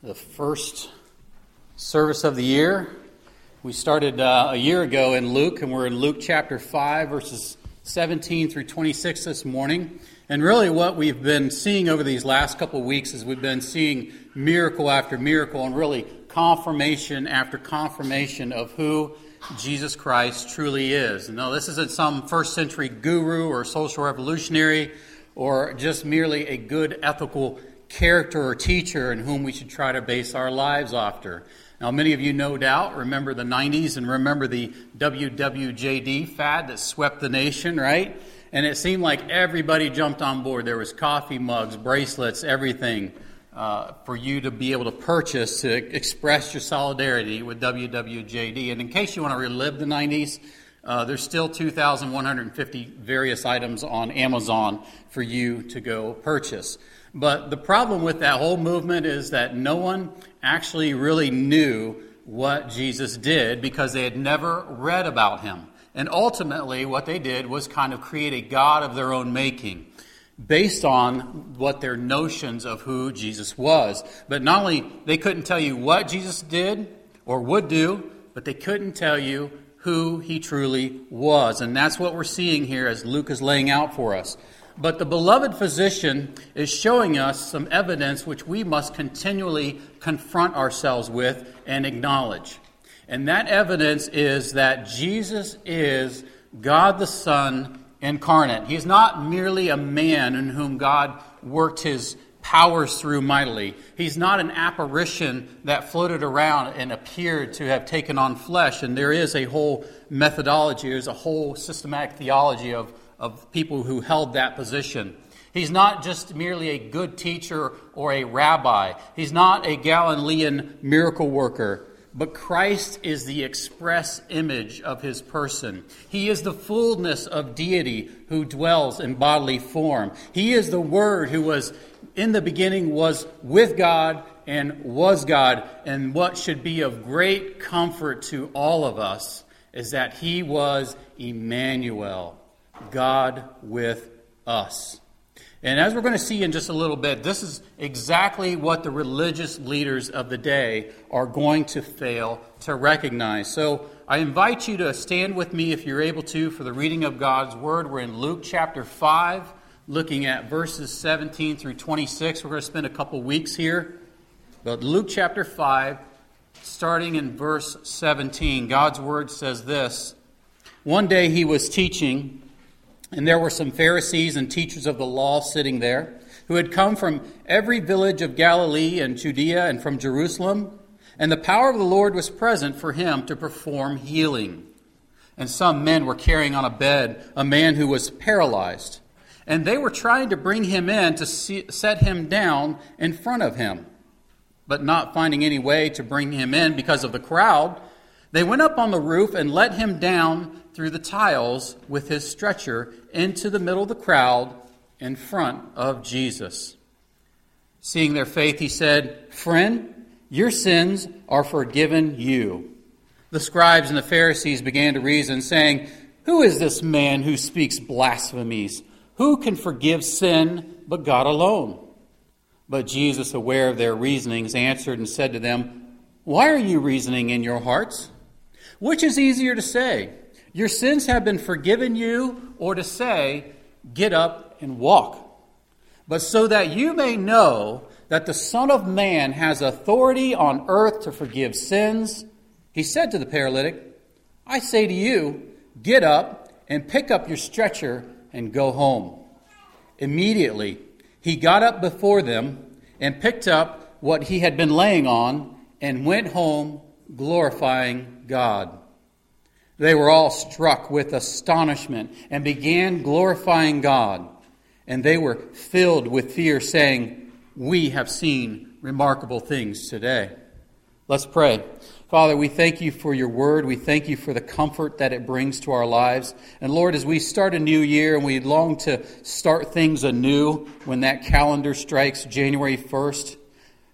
the first service of the year. We started uh, a year ago in Luke, and we're in Luke chapter 5, verses 17 through 26 this morning. And really, what we've been seeing over these last couple of weeks is we've been seeing miracle after miracle, and really confirmation after confirmation of who Jesus Christ truly is. Now, this isn't some first century guru or social revolutionary or just merely a good ethical character or teacher in whom we should try to base our lives after. Now, many of you no doubt remember the 90s and remember the WWJD fad that swept the nation, right? And it seemed like everybody jumped on board. There was coffee mugs, bracelets, everything uh, for you to be able to purchase to express your solidarity with WWJD. And in case you want to relive the 90s, uh, there's still 2,150 various items on Amazon for you to go purchase. But the problem with that whole movement is that no one actually really knew what Jesus did because they had never read about him. And ultimately, what they did was kind of create a God of their own making based on what their notions of who Jesus was. But not only they couldn't tell you what Jesus did or would do, but they couldn't tell you who he truly was. And that's what we're seeing here as Luke is laying out for us. But the beloved physician is showing us some evidence which we must continually confront ourselves with and acknowledge. And that evidence is that Jesus is God the Son incarnate. He's not merely a man in whom God worked his powers through mightily. He's not an apparition that floated around and appeared to have taken on flesh. And there is a whole methodology, there's a whole systematic theology of of people who held that position. He's not just merely a good teacher or a rabbi. He's not a Galilean miracle worker. But Christ is the express image of his person. He is the fullness of deity who dwells in bodily form. He is the Word who was in the beginning, was with God, and was God. And what should be of great comfort to all of us is that he was Emmanuel. God with us. And as we're going to see in just a little bit, this is exactly what the religious leaders of the day are going to fail to recognize. So I invite you to stand with me if you're able to for the reading of God's Word. We're in Luke chapter 5, looking at verses 17 through 26. We're going to spend a couple weeks here. But Luke chapter 5, starting in verse 17, God's Word says this One day he was teaching and there were some Pharisees and teachers of the law sitting there who had come from every village of Galilee and Judea and from Jerusalem. And the power of the Lord was present for him to perform healing. And some men were carrying on a bed a man who was paralyzed. And they were trying to bring him in to see, set him down in front of him. But not finding any way to bring him in because of the crowd, they went up on the roof and let him down through the tiles with his stretcher into the middle of the crowd in front of Jesus. Seeing their faith, he said, Friend, your sins are forgiven you. The scribes and the Pharisees began to reason, saying, Who is this man who speaks blasphemies? Who can forgive sin but God alone? But Jesus, aware of their reasonings, answered and said to them, Why are you reasoning in your hearts? Which is easier to say, Your sins have been forgiven you, or to say, Get up and walk? But so that you may know that the Son of Man has authority on earth to forgive sins, he said to the paralytic, I say to you, Get up and pick up your stretcher and go home. Immediately, he got up before them and picked up what he had been laying on and went home glorifying God. They were all struck with astonishment and began glorifying God. And they were filled with fear, saying, We have seen remarkable things today. Let's pray. Father, we thank you for your word. We thank you for the comfort that it brings to our lives. And Lord, as we start a new year and we long to start things anew when that calendar strikes January 1st,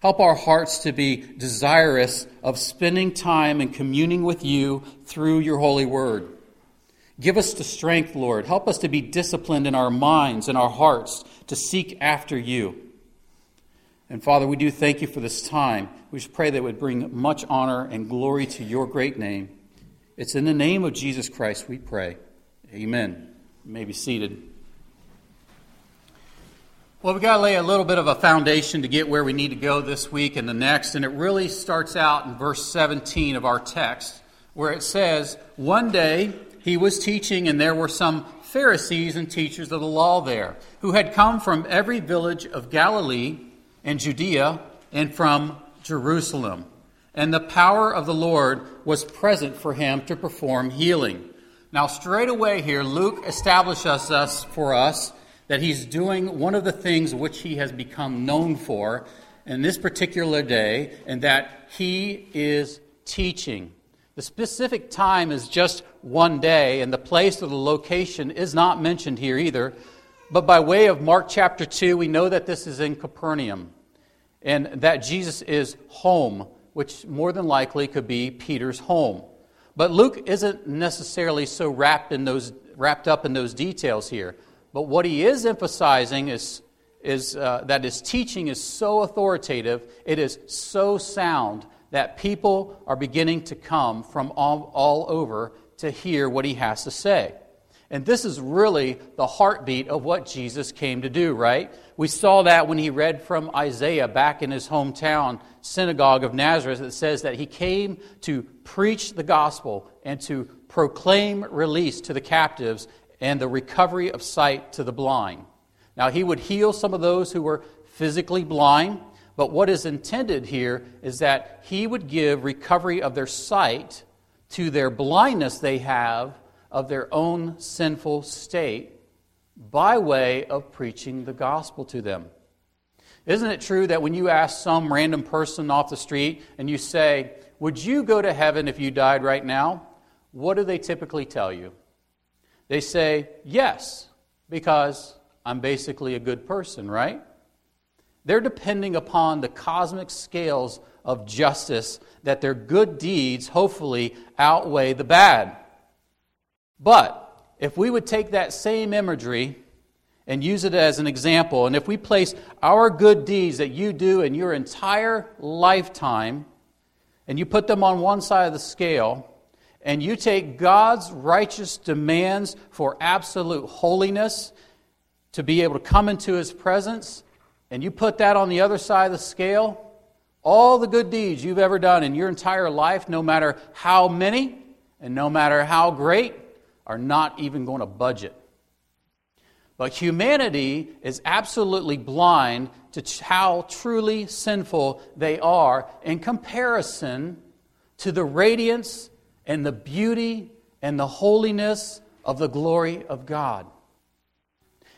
Help our hearts to be desirous of spending time and communing with you through your holy word. Give us the strength, Lord. Help us to be disciplined in our minds and our hearts to seek after you. And Father, we do thank you for this time. We just pray that it would bring much honor and glory to your great name. It's in the name of Jesus Christ we pray. Amen. You may be seated. Well, we've got to lay a little bit of a foundation to get where we need to go this week and the next, and it really starts out in verse 17 of our text, where it says, One day he was teaching, and there were some Pharisees and teachers of the law there, who had come from every village of Galilee and Judea and from Jerusalem. And the power of the Lord was present for him to perform healing. Now, straight away here, Luke establishes us for us that he's doing one of the things which he has become known for in this particular day, and that he is teaching. The specific time is just one day, and the place or the location is not mentioned here either. But by way of Mark chapter 2, we know that this is in Capernaum and that Jesus is home, which more than likely could be Peter's home. But Luke isn't necessarily so wrapped, in those, wrapped up in those details here. But what he is emphasizing is, is uh, that his teaching is so authoritative, it is so sound, that people are beginning to come from all, all over to hear what he has to say. And this is really the heartbeat of what Jesus came to do, right? We saw that when he read from Isaiah back in his hometown synagogue of Nazareth. It says that he came to preach the gospel and to proclaim release to the captives and the recovery of sight to the blind. Now, he would heal some of those who were physically blind. But what is intended here is that he would give recovery of their sight to their blindness they have of their own sinful state by way of preaching the gospel to them. Isn't it true that when you ask some random person off the street and you say, Would you go to heaven if you died right now? What do they typically tell you? They say, Yes, because I'm basically a good person, right? They're depending upon the cosmic scales of justice that their good deeds hopefully outweigh the bad. But if we would take that same imagery and use it as an example, and if we place our good deeds that you do in your entire lifetime and you put them on one side of the scale, and you take God's righteous demands for absolute holiness to be able to come into His presence and you put that on the other side of the scale, all the good deeds you've ever done in your entire life, no matter how many and no matter how great, are not even going to budget. But humanity is absolutely blind to how truly sinful they are in comparison to the radiance and the beauty and the holiness of the glory of God.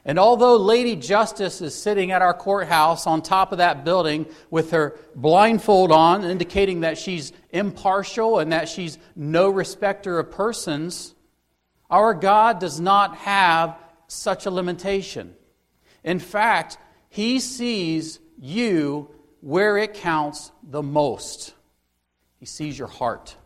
And although Lady Justice is sitting at our courthouse on top of that building with her blindfold on, indicating that she's impartial and that she's no respecter of persons, our God does not have such a limitation. In fact, He sees you where it counts the most. He sees your heart.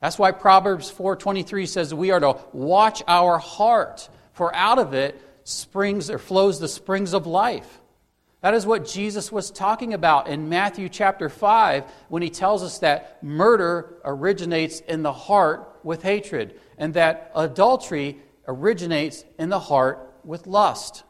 That's why Proverbs 4:23 says we are to watch our heart, for out of it springs or flows the springs of life. That is what Jesus was talking about in Matthew chapter 5 when he tells us that murder originates in the heart with hatred and that adultery originates in the heart with lust.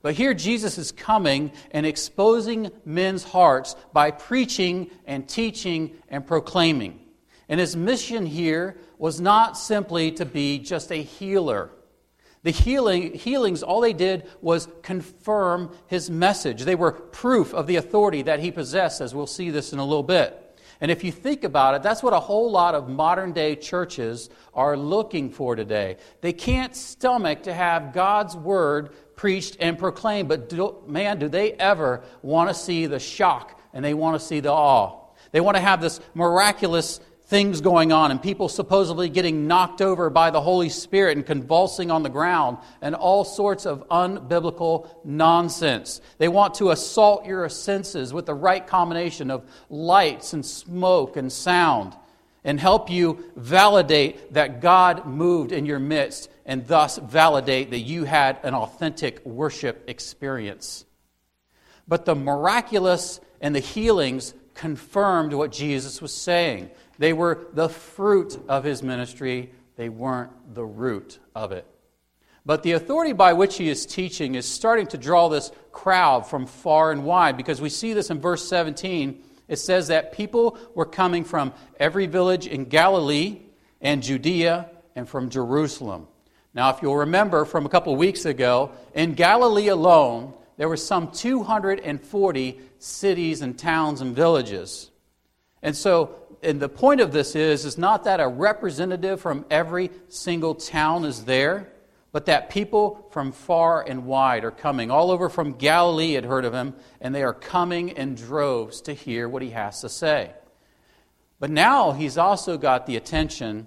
But here Jesus is coming and exposing men's hearts by preaching and teaching and proclaiming. And his mission here was not simply to be just a healer. The healing, healings, all they did was confirm his message. They were proof of the authority that he possessed, as we'll see this in a little bit. And if you think about it, that's what a whole lot of modern day churches are looking for today. They can't stomach to have God's word preached and proclaimed, but do, man, do they ever want to see the shock and they want to see the awe. They want to have this miraculous things going on and people supposedly getting knocked over by the Holy Spirit and convulsing on the ground and all sorts of unbiblical nonsense. They want to assault your senses with the right combination of lights and smoke and sound and help you validate that God moved in your midst and thus validate that you had an authentic worship experience. But the miraculous and the healings confirmed what Jesus was saying. They were the fruit of his ministry, they weren't the root of it. But the authority by which he is teaching is starting to draw this crowd from far and wide because we see this in verse 17. It says that people were coming from every village in Galilee and Judea and from Jerusalem. Now, if you'll remember from a couple of weeks ago, in Galilee alone, there were some 240 cities and towns and villages. And so, and the point of this is, is not that a representative from every single town is there, but that people from far and wide are coming. All over from Galilee had heard of him, and they are coming in droves to hear what he has to say. But now he's also got the attention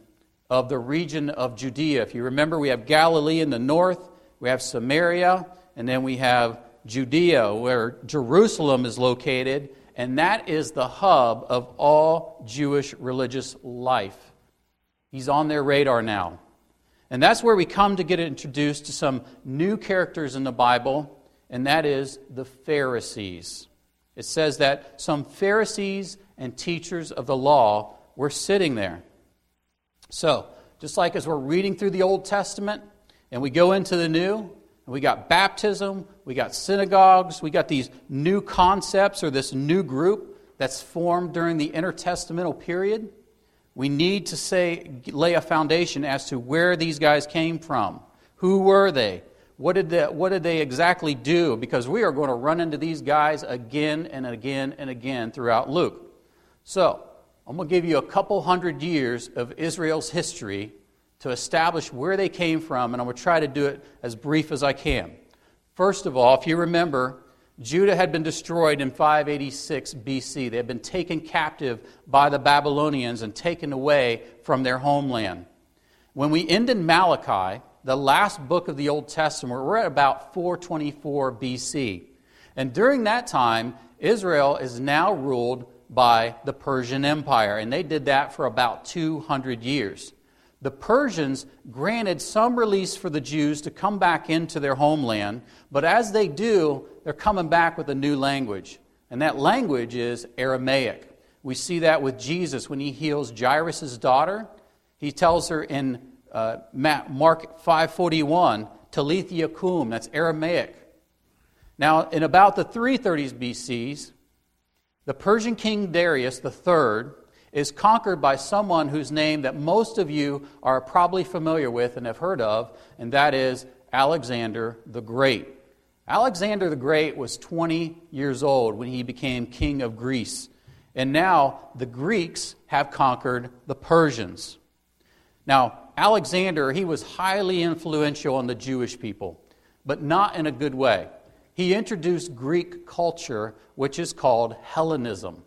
of the region of Judea. If you remember, we have Galilee in the north, we have Samaria, and then we have Judea, where Jerusalem is located, and that is the hub of all Jewish religious life. He's on their radar now. And that's where we come to get introduced to some new characters in the Bible, and that is the Pharisees. It says that some Pharisees and teachers of the law were sitting there. So, just like as we're reading through the Old Testament and we go into the New, we got baptism, we got synagogues, we got these new concepts or this new group that's formed during the intertestamental period. We need to say, lay a foundation as to where these guys came from. Who were they? What did, they, what did they exactly do? Because we are going to run into these guys again and again and again throughout Luke. So, I'm going to give you a couple hundred years of Israel's history to establish where they came from, and I'm going to try to do it as brief as I can. First of all, if you remember, Judah had been destroyed in 586 BC. They had been taken captive by the Babylonians and taken away from their homeland. When we end in Malachi, the last book of the Old Testament, we're at about 424 BC. And during that time, Israel is now ruled by the Persian Empire, and they did that for about 200 years the Persians granted some release for the Jews to come back into their homeland, but as they do, they're coming back with a new language. And that language is Aramaic. We see that with Jesus when he heals Jairus' daughter. He tells her in uh, Mark 5:41, Talitha kum, that's Aramaic. Now, in about the 330s BCs, the Persian king Darius III is conquered by someone whose name that most of you are probably familiar with and have heard of, and that is Alexander the Great. Alexander the Great was 20 years old when he became king of Greece. And now the Greeks have conquered the Persians. Now, Alexander, he was highly influential on the Jewish people, but not in a good way. He introduced Greek culture, which is called Hellenism.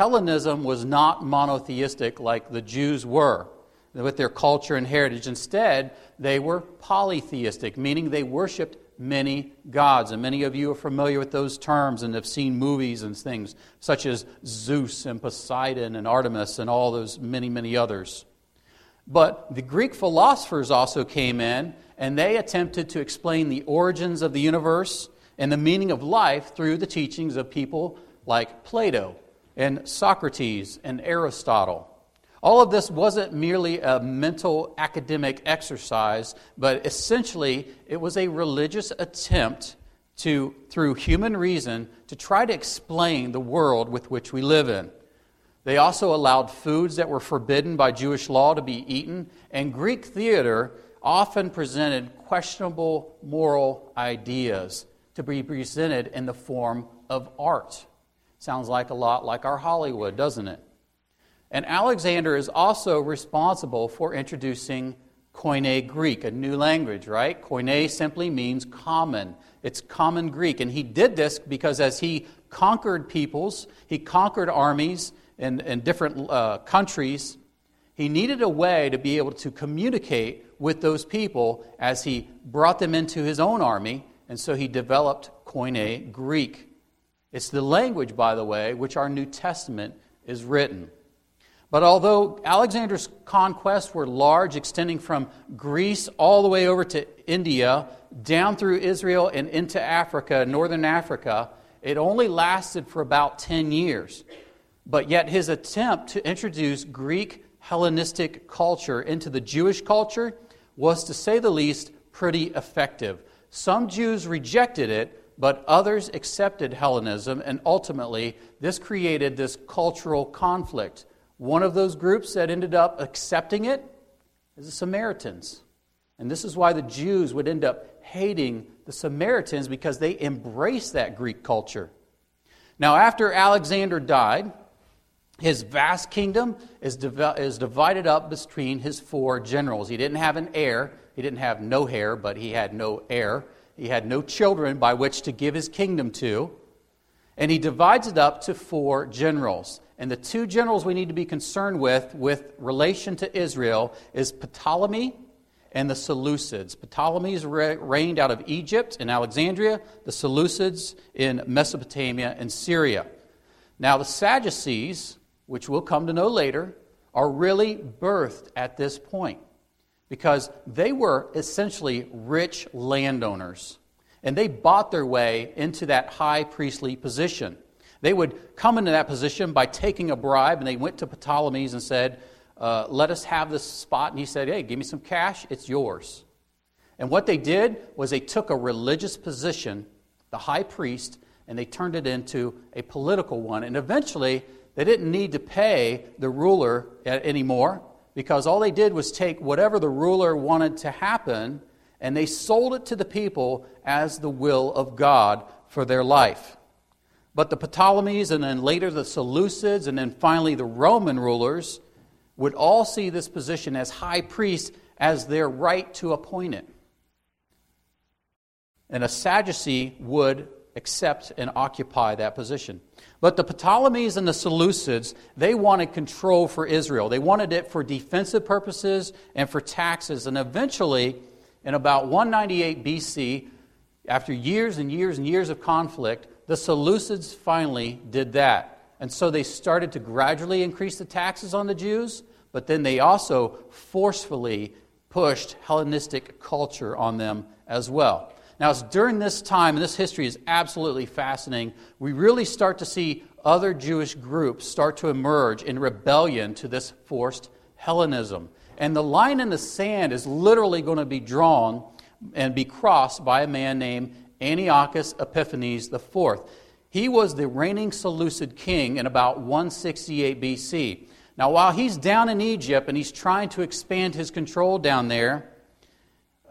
Hellenism was not monotheistic like the Jews were with their culture and heritage. Instead, they were polytheistic, meaning they worshiped many gods. And many of you are familiar with those terms and have seen movies and things such as Zeus and Poseidon and Artemis and all those many, many others. But the Greek philosophers also came in and they attempted to explain the origins of the universe and the meaning of life through the teachings of people like Plato and Socrates and Aristotle. All of this wasn't merely a mental academic exercise, but essentially it was a religious attempt to, through human reason, to try to explain the world with which we live in. They also allowed foods that were forbidden by Jewish law to be eaten, and Greek theater often presented questionable moral ideas to be presented in the form of art. Sounds like a lot like our Hollywood, doesn't it? And Alexander is also responsible for introducing Koine Greek, a new language, right? Koine simply means common. It's common Greek. And he did this because as he conquered peoples, he conquered armies in, in different uh, countries, he needed a way to be able to communicate with those people as he brought them into his own army. And so he developed Koine Greek. It's the language, by the way, which our New Testament is written. But although Alexander's conquests were large, extending from Greece all the way over to India, down through Israel and into Africa, northern Africa, It only lasted for about 10 years. But yet, his attempt to introduce Greek Hellenistic culture into the Jewish culture was, to say the least, pretty effective. Some Jews rejected it, but others accepted Hellenism, and ultimately, this created this cultural conflict. One of those groups that ended up accepting it is the Samaritans. And this is why the Jews would end up hating the Samaritans because they embraced that Greek culture. Now, after Alexander died, his vast kingdom is, is divided up between his four generals. He didn't have an heir. He didn't have no hair, but he had no heir. He had no children by which to give his kingdom to. And he divides it up to four generals. And the two generals we need to be concerned with, with relation to Israel, is Ptolemy and the Seleucids. Ptolemy's reigned out of Egypt and Alexandria, the Seleucids in Mesopotamia and Syria. Now, the Sadducees, which we'll come to know later, are really birthed at this point because they were essentially rich landowners and they bought their way into that high priestly position. They would come into that position by taking a bribe, and they went to Ptolemies and said, uh, Let us have this spot. And he said, Hey, give me some cash, it's yours. And what they did was they took a religious position, the high priest, and they turned it into a political one. And eventually, they didn't need to pay the ruler anymore because all they did was take whatever the ruler wanted to happen and they sold it to the people as the will of God for their life. But the Ptolemies and then later the Seleucids and then finally the Roman rulers would all see this position as high priest as their right to appoint it. And a Sadducee would accept and occupy that position. But the Ptolemies and the Seleucids, they wanted control for Israel. They wanted it for defensive purposes and for taxes. And eventually, in about 198 BC, after years and years and years of conflict, the Seleucids finally did that. And so they started to gradually increase the taxes on the Jews, but then they also forcefully pushed Hellenistic culture on them as well. Now, it's during this time, and this history is absolutely fascinating, we really start to see other Jewish groups start to emerge in rebellion to this forced Hellenism. And the line in the sand is literally going to be drawn and be crossed by a man named Antiochus Epiphanes IV. He was the reigning Seleucid king in about 168 BC. Now, while he's down in Egypt and he's trying to expand his control down there,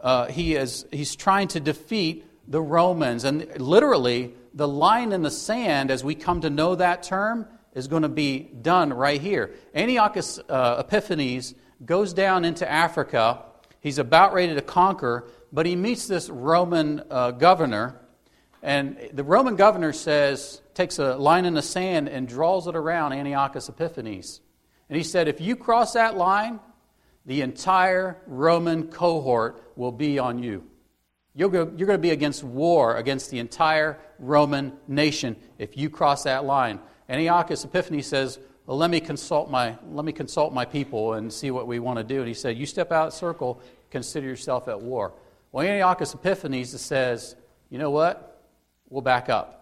uh, he is, he's trying to defeat the Romans. And literally, the line in the sand, as we come to know that term, is going to be done right here. Antiochus uh, Epiphanes goes down into Africa. He's about ready to conquer, but he meets this Roman uh, governor. And the Roman governor says, takes a line in the sand and draws it around Antiochus Epiphanes. And he said, if you cross that line, the entire Roman cohort will be on you. You're going to be against war against the entire Roman nation if you cross that line. Antiochus Epiphanes says, well, let me consult my let me consult my people and see what we want to do. And he said, You step out of circle, consider yourself at war. Well, Antiochus Epiphanes says, You know what? We'll back up.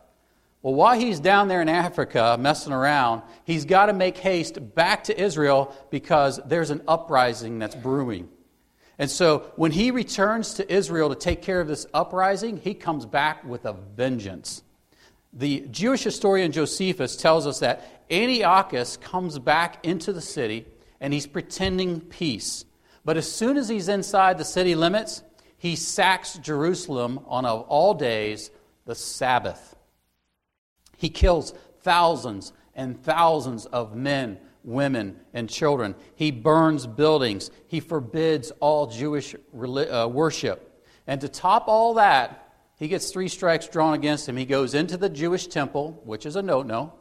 Well, while he's down there in Africa messing around, he's got to make haste back to Israel because there's an uprising that's brewing. And so when he returns to Israel to take care of this uprising, he comes back with a vengeance. The Jewish historian Josephus tells us that Antiochus comes back into the city and he's pretending peace. But as soon as he's inside the city limits, he sacks Jerusalem on, of all days, the Sabbath. He kills thousands and thousands of men, women, and children. He burns buildings. He forbids all Jewish uh, worship. And to top all that, he gets three strikes drawn against him. He goes into the Jewish temple, which is a no no.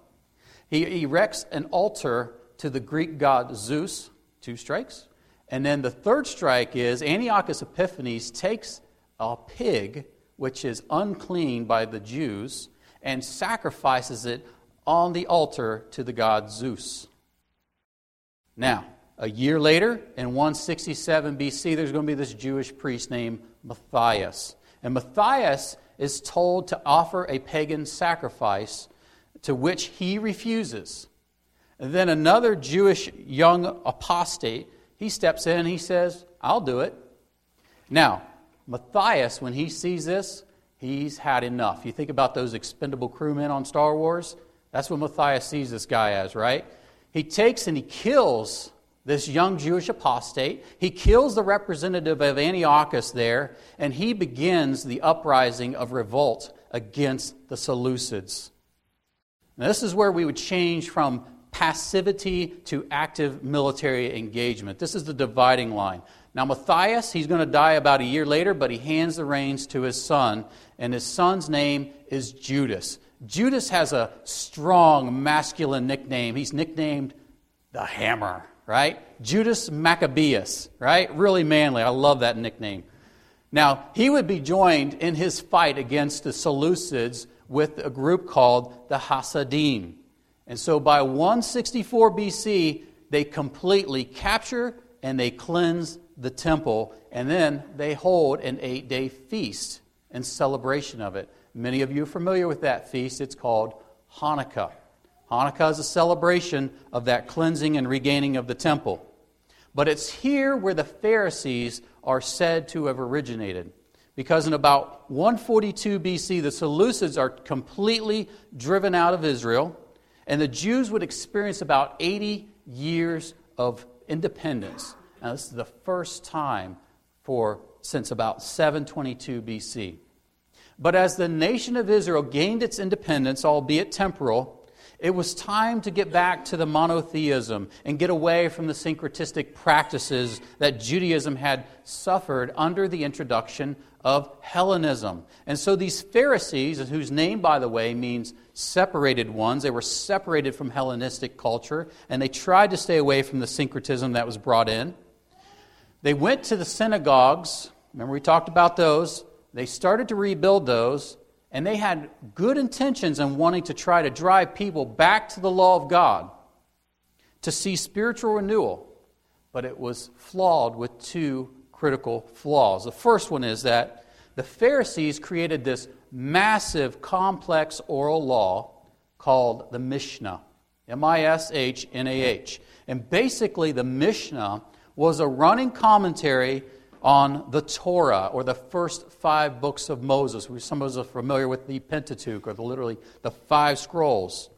He erects an altar to the Greek god Zeus, two strikes. And then the third strike is Antiochus Epiphanes takes a pig, which is unclean by the Jews, and sacrifices it on the altar to the god Zeus. Now, a year later, in 167 BC, there's going to be this Jewish priest named Matthias. And Matthias is told to offer a pagan sacrifice to which he refuses. And then another Jewish young apostate, he steps in and he says, I'll do it. Now, Matthias, when he sees this, he's had enough. You think about those expendable crewmen on Star Wars? That's what Matthias sees this guy as, right? He takes and he kills this young Jewish apostate. He kills the representative of Antiochus there, and he begins the uprising of revolt against the Seleucids. Now, this is where we would change from passivity to active military engagement. This is the dividing line. Now, Matthias, he's going to die about a year later, but he hands the reins to his son, and his son's name is Judas. Judas has a strong masculine nickname. He's nicknamed the Hammer, right? Judas Maccabeus, right? Really manly. I love that nickname. Now, he would be joined in his fight against the Seleucids with a group called the Hasidim. And so by 164 BC, they completely capture and they cleanse the temple, and then they hold an eight day feast in celebration of it. Many of you are familiar with that feast. It's called Hanukkah. Hanukkah is a celebration of that cleansing and regaining of the temple. But it's here where the Pharisees are said to have originated. Because in about 142 BC, the Seleucids are completely driven out of Israel, and the Jews would experience about 80 years of independence. Now, this is the first time for since about 722 BC. But as the nation of Israel gained its independence, albeit temporal, it was time to get back to the monotheism and get away from the syncretistic practices that Judaism had suffered under the introduction of Hellenism. And so these Pharisees, whose name, by the way, means separated ones, they were separated from Hellenistic culture, and they tried to stay away from the syncretism that was brought in. They went to the synagogues. Remember, we talked about those. They started to rebuild those and they had good intentions in wanting to try to drive people back to the law of God to see spiritual renewal, but it was flawed with two critical flaws. The first one is that the Pharisees created this massive, complex oral law called the Mishnah. M I S H N A H. And basically, the Mishnah was a running commentary on the Torah, or the first five books of Moses. Some of us are familiar with the Pentateuch, or the, literally the five scrolls.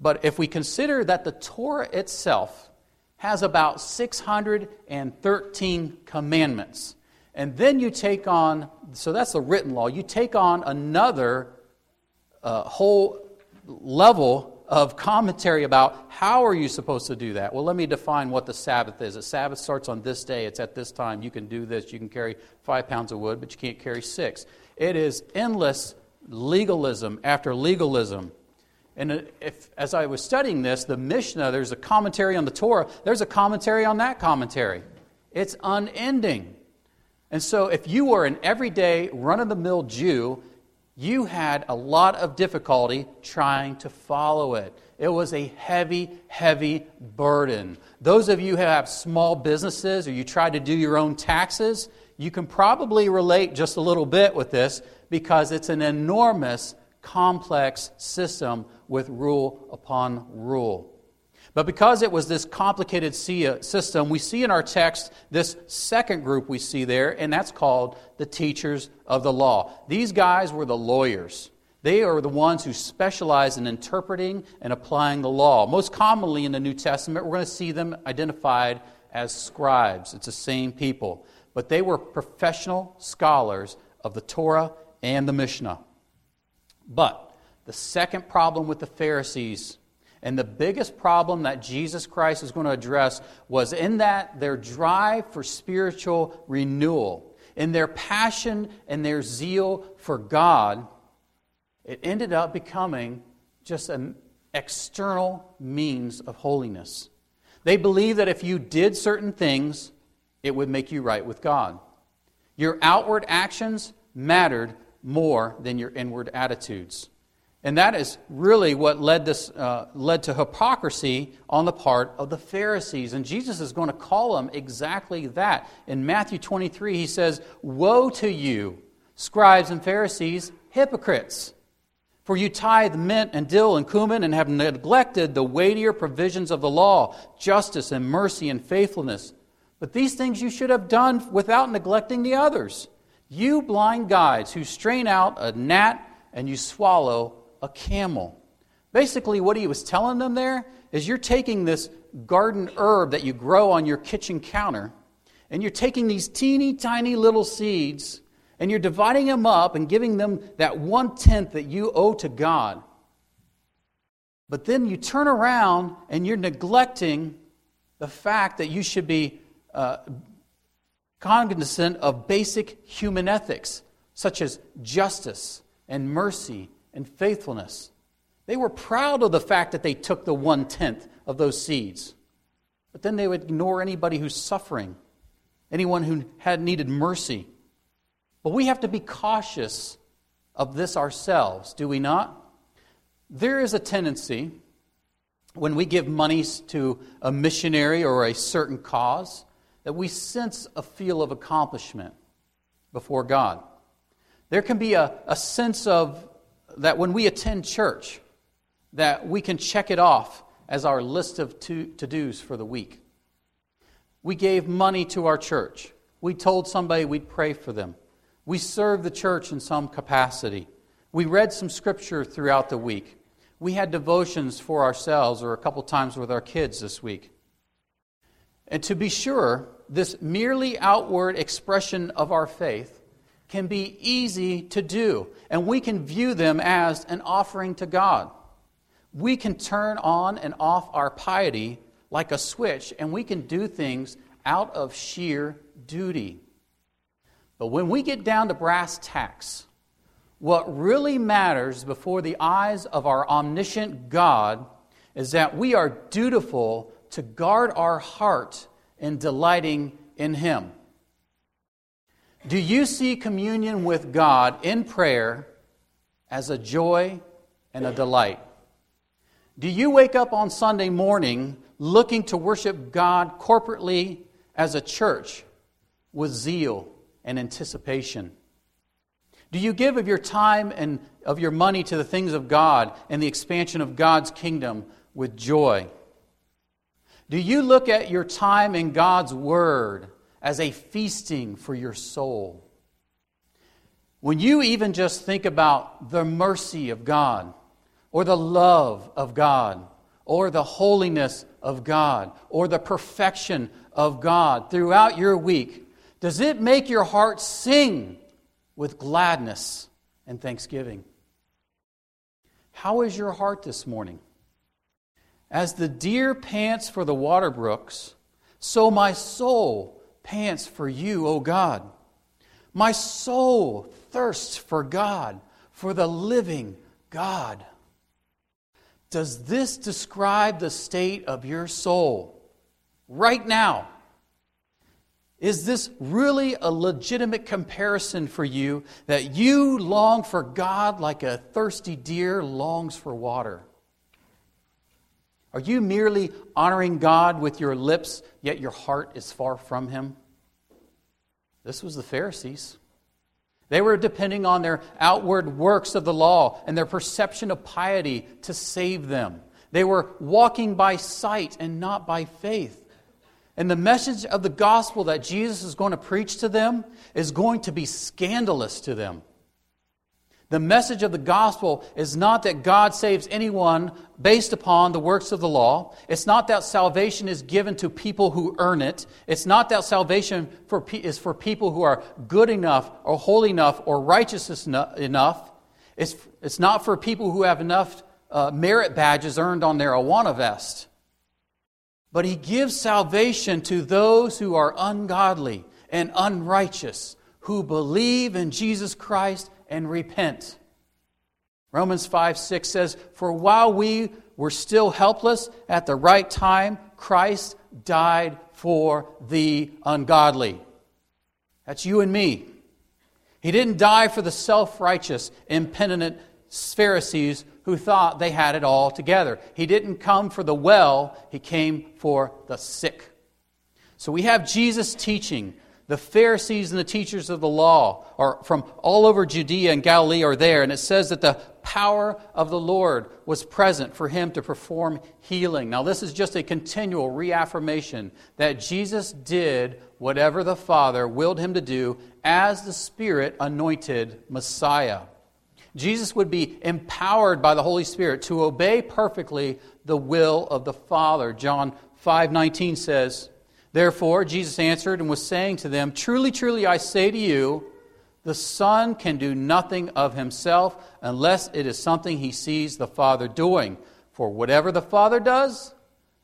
But if we consider that the Torah itself has about 613 commandments, and then you take on, so that's the written law, you take on another uh, whole level of commentary about how are you supposed to do that. Well, let me define what the Sabbath is. The Sabbath starts on this day. It's at this time. You can do this. You can carry five pounds of wood, but you can't carry six. It is endless legalism after legalism. And if, as I was studying this, the Mishnah, there's a commentary on the Torah, there's a commentary on that commentary. It's unending. And so, if you were an everyday, run of the mill Jew, you had a lot of difficulty trying to follow it. It was a heavy, heavy burden. Those of you who have small businesses or you try to do your own taxes, you can probably relate just a little bit with this because it's an enormous, complex system with rule upon rule. But because it was this complicated uh, system, we see in our text this second group we see there, and that's called the teachers of the law. These guys were the lawyers. They are the ones who specialize in interpreting and applying the law. Most commonly in the New Testament, we're going to see them identified as scribes. It's the same people. But they were professional scholars of the Torah and the Mishnah. But the second problem with the Pharisees and the biggest problem that Jesus Christ is going to address was in that their drive for spiritual renewal, in their passion and their zeal for God, it ended up becoming just an external means of holiness. They believed that if you did certain things, it would make you right with God. Your outward actions mattered more than your inward attitudes. And that is really what led, this, uh, led to hypocrisy on the part of the Pharisees. And Jesus is going to call them exactly that. In Matthew 23, he says, Woe to you, scribes and Pharisees, hypocrites! For you tithe mint and dill and cumin and have neglected the weightier provisions of the law, justice and mercy and faithfulness. But these things you should have done without neglecting the others. You blind guides who strain out a gnat and you swallow a camel. Basically, what he was telling them there is you're taking this garden herb that you grow on your kitchen counter, and you're taking these teeny tiny little seeds, and you're dividing them up and giving them that one tenth that you owe to God. But then you turn around and you're neglecting the fact that you should be uh, cognizant of basic human ethics, such as justice and mercy and faithfulness. They were proud of the fact that they took the one tenth of those seeds. But then they would ignore anybody who's suffering, anyone who had needed mercy. But we have to be cautious of this ourselves, do we not? There is a tendency when we give monies to a missionary or a certain cause that we sense a feel of accomplishment before God. There can be a, a sense of that when we attend church, that we can check it off as our list of to dos for the week. We gave money to our church. We told somebody we'd pray for them. We served the church in some capacity. We read some scripture throughout the week. We had devotions for ourselves or a couple times with our kids this week. And to be sure, this merely outward expression of our faith can be easy to do, and we can view them as an offering to God. We can turn on and off our piety like a switch, and we can do things out of sheer duty. But when we get down to brass tacks, what really matters before the eyes of our omniscient God is that we are dutiful to guard our heart in delighting in Him. Do you see communion with God in prayer as a joy and a delight? Do you wake up on Sunday morning looking to worship God corporately as a church with zeal and anticipation? Do you give of your time and of your money to the things of God and the expansion of God's kingdom with joy? Do you look at your time in God's Word as a feasting for your soul? When you even just think about the mercy of God, or the love of God, or the holiness of God, or the perfection of God throughout your week, does it make your heart sing with gladness and thanksgiving? How is your heart this morning? As the deer pants for the water brooks, so my soul pants for you, O God. My soul thirsts for God, for the living God. Does this describe the state of your soul right now? Is this really a legitimate comparison for you that you long for God like a thirsty deer longs for water? Are you merely honoring God with your lips, yet your heart is far from Him? This was the Pharisees. They were depending on their outward works of the law and their perception of piety to save them. They were walking by sight and not by faith. And the message of the gospel that Jesus is going to preach to them is going to be scandalous to them. The message of the gospel is not that God saves anyone based upon the works of the law. It's not that salvation is given to people who earn it. It's not that salvation for, is for people who are good enough or holy enough or righteous enough. It's, it's not for people who have enough uh, merit badges earned on their Awana vest. But he gives salvation to those who are ungodly and unrighteous, who believe in Jesus Christ and repent. Romans 5 6 says, For while we were still helpless, at the right time, Christ died for the ungodly. That's you and me. He didn't die for the self righteous, impenitent Pharisees who thought they had it all together. He didn't come for the well, he came for the sick. So we have Jesus teaching The Pharisees and the teachers of the law are from all over Judea and Galilee are there, and it says that the power of the Lord was present for him to perform healing. Now, this is just a continual reaffirmation that Jesus did whatever the Father willed him to do as the Spirit anointed Messiah. Jesus would be empowered by the Holy Spirit to obey perfectly the will of the Father. John 5:19 says, Therefore, Jesus answered and was saying to them, Truly, truly, I say to you, the Son can do nothing of himself unless it is something he sees the Father doing. For whatever the Father does,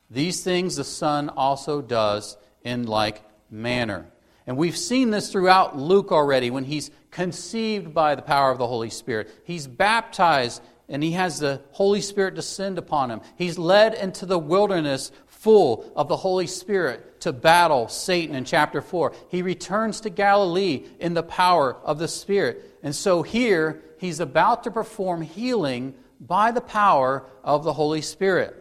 these things the Son also does in like manner. And we've seen this throughout Luke already when he's conceived by the power of the Holy Spirit. He's baptized and he has the Holy Spirit descend upon him. He's led into the wilderness full of the Holy Spirit to battle Satan in chapter 4. He returns to Galilee in the power of the Spirit. And so here, he's about to perform healing by the power of the Holy Spirit.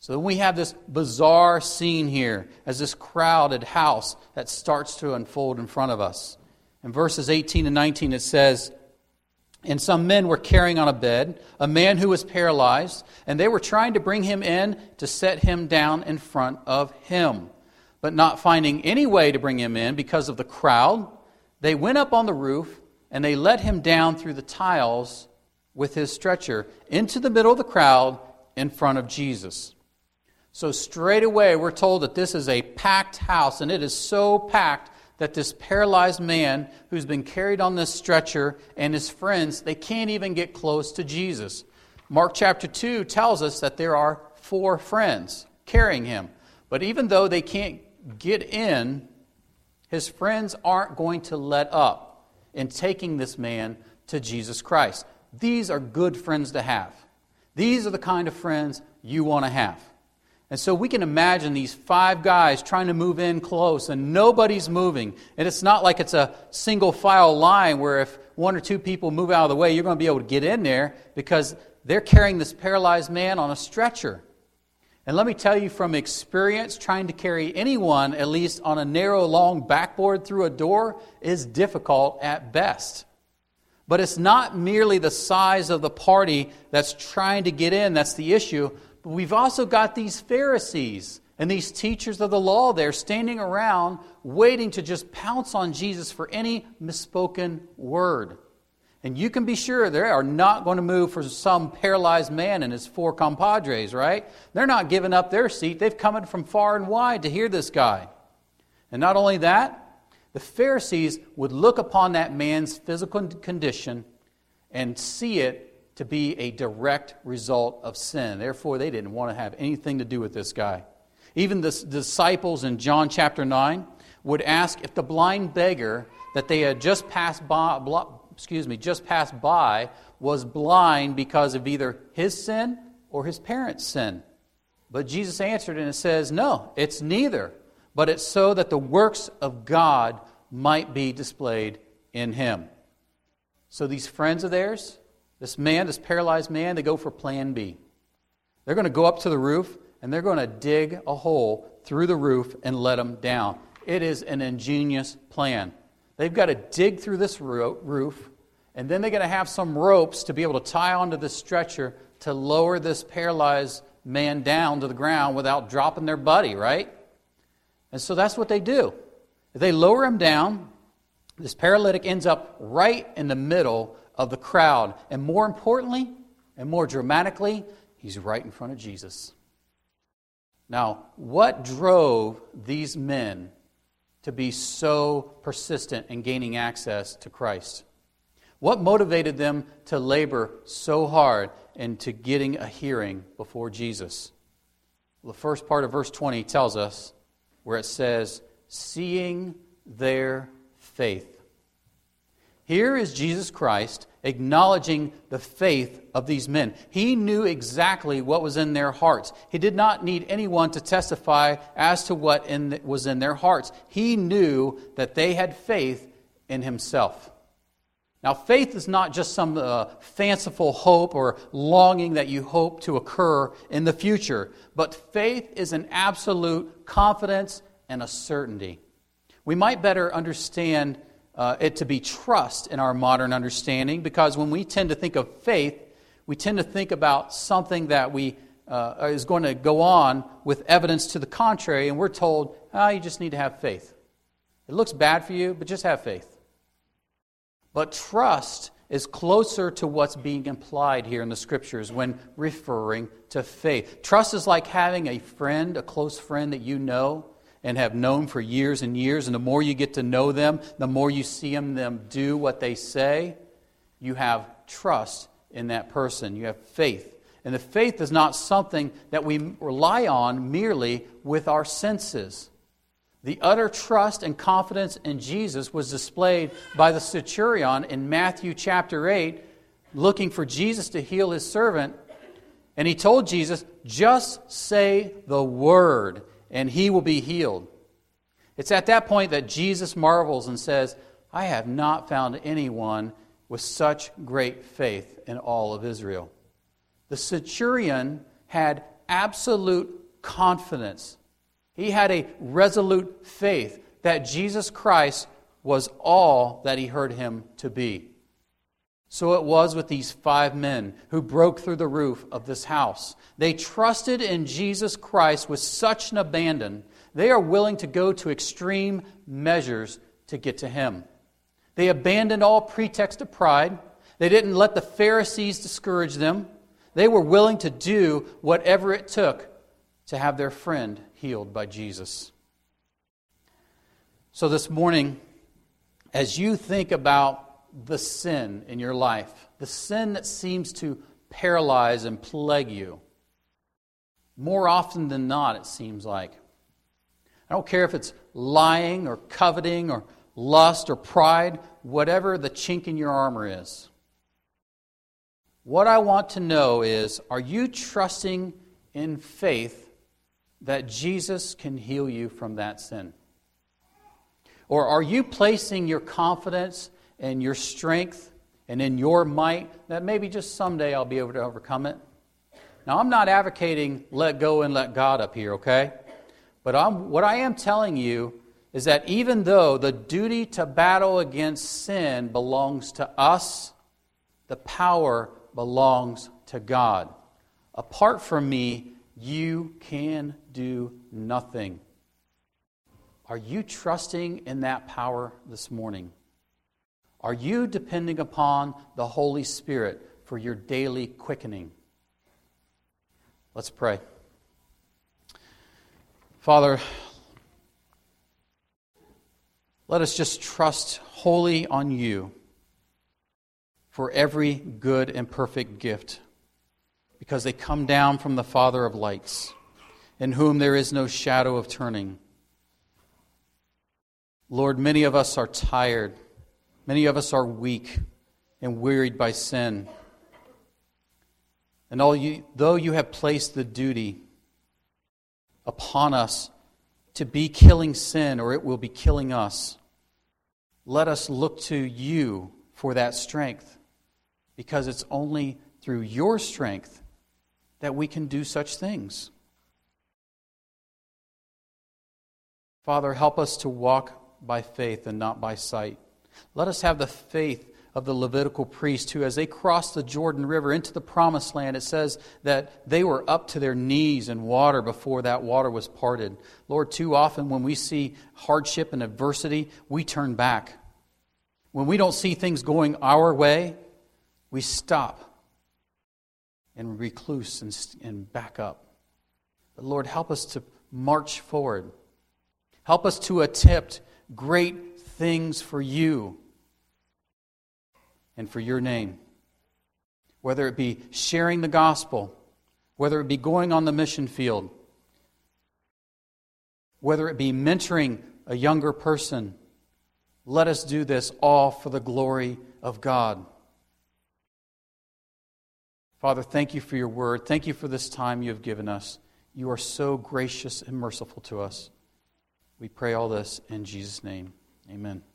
So we have this bizarre scene here as this crowded house that starts to unfold in front of us. In verses 18 and 19, it says, and some men were carrying on a bed a man who was paralyzed, and they were trying to bring him in to set him down in front of him. But not finding any way to bring him in because of the crowd, they went up on the roof and they let him down through the tiles with his stretcher into the middle of the crowd in front of Jesus. So, straight away, we're told that this is a packed house, and it is so packed that this paralyzed man who's been carried on this stretcher and his friends, they can't even get close to Jesus. Mark chapter 2 tells us that there are four friends carrying him. But even though they can't get in, his friends aren't going to let up in taking this man to Jesus Christ. These are good friends to have. These are the kind of friends you want to have. And so we can imagine these five guys trying to move in close and nobody's moving. And it's not like it's a single file line where if one or two people move out of the way, you're going to be able to get in there because they're carrying this paralyzed man on a stretcher. And let me tell you from experience, trying to carry anyone, at least on a narrow, long backboard through a door, is difficult at best. But it's not merely the size of the party that's trying to get in that's the issue, but we've also got these Pharisees and these teachers of the law there standing around waiting to just pounce on Jesus for any misspoken word. And you can be sure they are not going to move for some paralyzed man and his four compadres, right? They're not giving up their seat. They've come in from far and wide to hear this guy. And not only that, the Pharisees would look upon that man's physical condition and see it to be a direct result of sin. Therefore, they didn't want to have anything to do with this guy. Even the disciples in John chapter 9 would ask if the blind beggar that they had just passed by, excuse me, just passed by was blind because of either his sin or his parents' sin. But Jesus answered and it says, No, it's neither, but it's so that the works of God might be displayed in him. So these friends of theirs, this man, this paralyzed man, they go for plan B. They're going to go up to the roof and they're going to dig a hole through the roof and let him down. It is an ingenious plan. They've got to dig through this roof, and then they're going to have some ropes to be able to tie onto the stretcher to lower this paralyzed man down to the ground without dropping their buddy, right? And so that's what they do. They lower him down. This paralytic ends up right in the middle of the crowd. And more importantly, and more dramatically, he's right in front of Jesus. Now, what drove these men to be so persistent in gaining access to Christ? What motivated them to labor so hard into getting a hearing before Jesus? Well, the first part of verse 20 tells us where it says, seeing their faith. Here is Jesus Christ acknowledging the faith of these men. He knew exactly what was in their hearts. He did not need anyone to testify as to what in, was in their hearts. He knew that they had faith in himself. Now, faith is not just some uh, fanciful hope or longing that you hope to occur in the future, but faith is an absolute confidence and a certainty. We might better understand uh, it to be trust in our modern understanding because when we tend to think of faith, we tend to think about something that we uh, is going to go on with evidence to the contrary, and we're told, oh, you just need to have faith. It looks bad for you, but just have faith. But trust is closer to what's being implied here in the scriptures when referring to faith. Trust is like having a friend, a close friend that you know and have known for years and years. And the more you get to know them, the more you see them do what they say, you have trust in that person. You have faith. And the faith is not something that we rely on merely with our senses. The utter trust and confidence in Jesus was displayed by the centurion in Matthew chapter 8, looking for Jesus to heal his servant. And he told Jesus, Just say the word, and he will be healed. It's at that point that Jesus marvels and says, I have not found anyone with such great faith in all of Israel. The centurion had absolute confidence he had a resolute faith that Jesus Christ was all that he heard him to be. So it was with these five men who broke through the roof of this house. They trusted in Jesus Christ with such an abandon, they are willing to go to extreme measures to get to him. They abandoned all pretext of pride. They didn't let the Pharisees discourage them. They were willing to do whatever it took to have their friend healed by Jesus. So, this morning, as you think about the sin in your life, the sin that seems to paralyze and plague you, more often than not, it seems like. I don't care if it's lying or coveting or lust or pride, whatever the chink in your armor is. What I want to know is are you trusting in faith that Jesus can heal you from that sin? Or are you placing your confidence and your strength and in your might that maybe just someday I'll be able to overcome it? Now, I'm not advocating let go and let God up here, okay? But I'm, what I am telling you is that even though the duty to battle against sin belongs to us, the power belongs to God. Apart from me, you can do nothing. Are you trusting in that power this morning? Are you depending upon the Holy Spirit for your daily quickening? Let's pray. Father, let us just trust wholly on you for every good and perfect gift because they come down from the Father of lights, in whom there is no shadow of turning. Lord, many of us are tired. Many of us are weak and wearied by sin. And though you have placed the duty upon us to be killing sin, or it will be killing us, let us look to you for that strength, because it's only through your strength that we can do such things. Father, help us to walk by faith and not by sight. Let us have the faith of the Levitical priest who, as they crossed the Jordan River into the promised land, it says that they were up to their knees in water before that water was parted. Lord, too often when we see hardship and adversity, we turn back. When we don't see things going our way, we stop and recluse and, and back up. But Lord, help us to march forward. Help us to attempt great things for you and for your name. Whether it be sharing the gospel, whether it be going on the mission field, whether it be mentoring a younger person, let us do this all for the glory of God. Father, thank you for your word. Thank you for this time you have given us. You are so gracious and merciful to us. We pray all this in Jesus' name. Amen.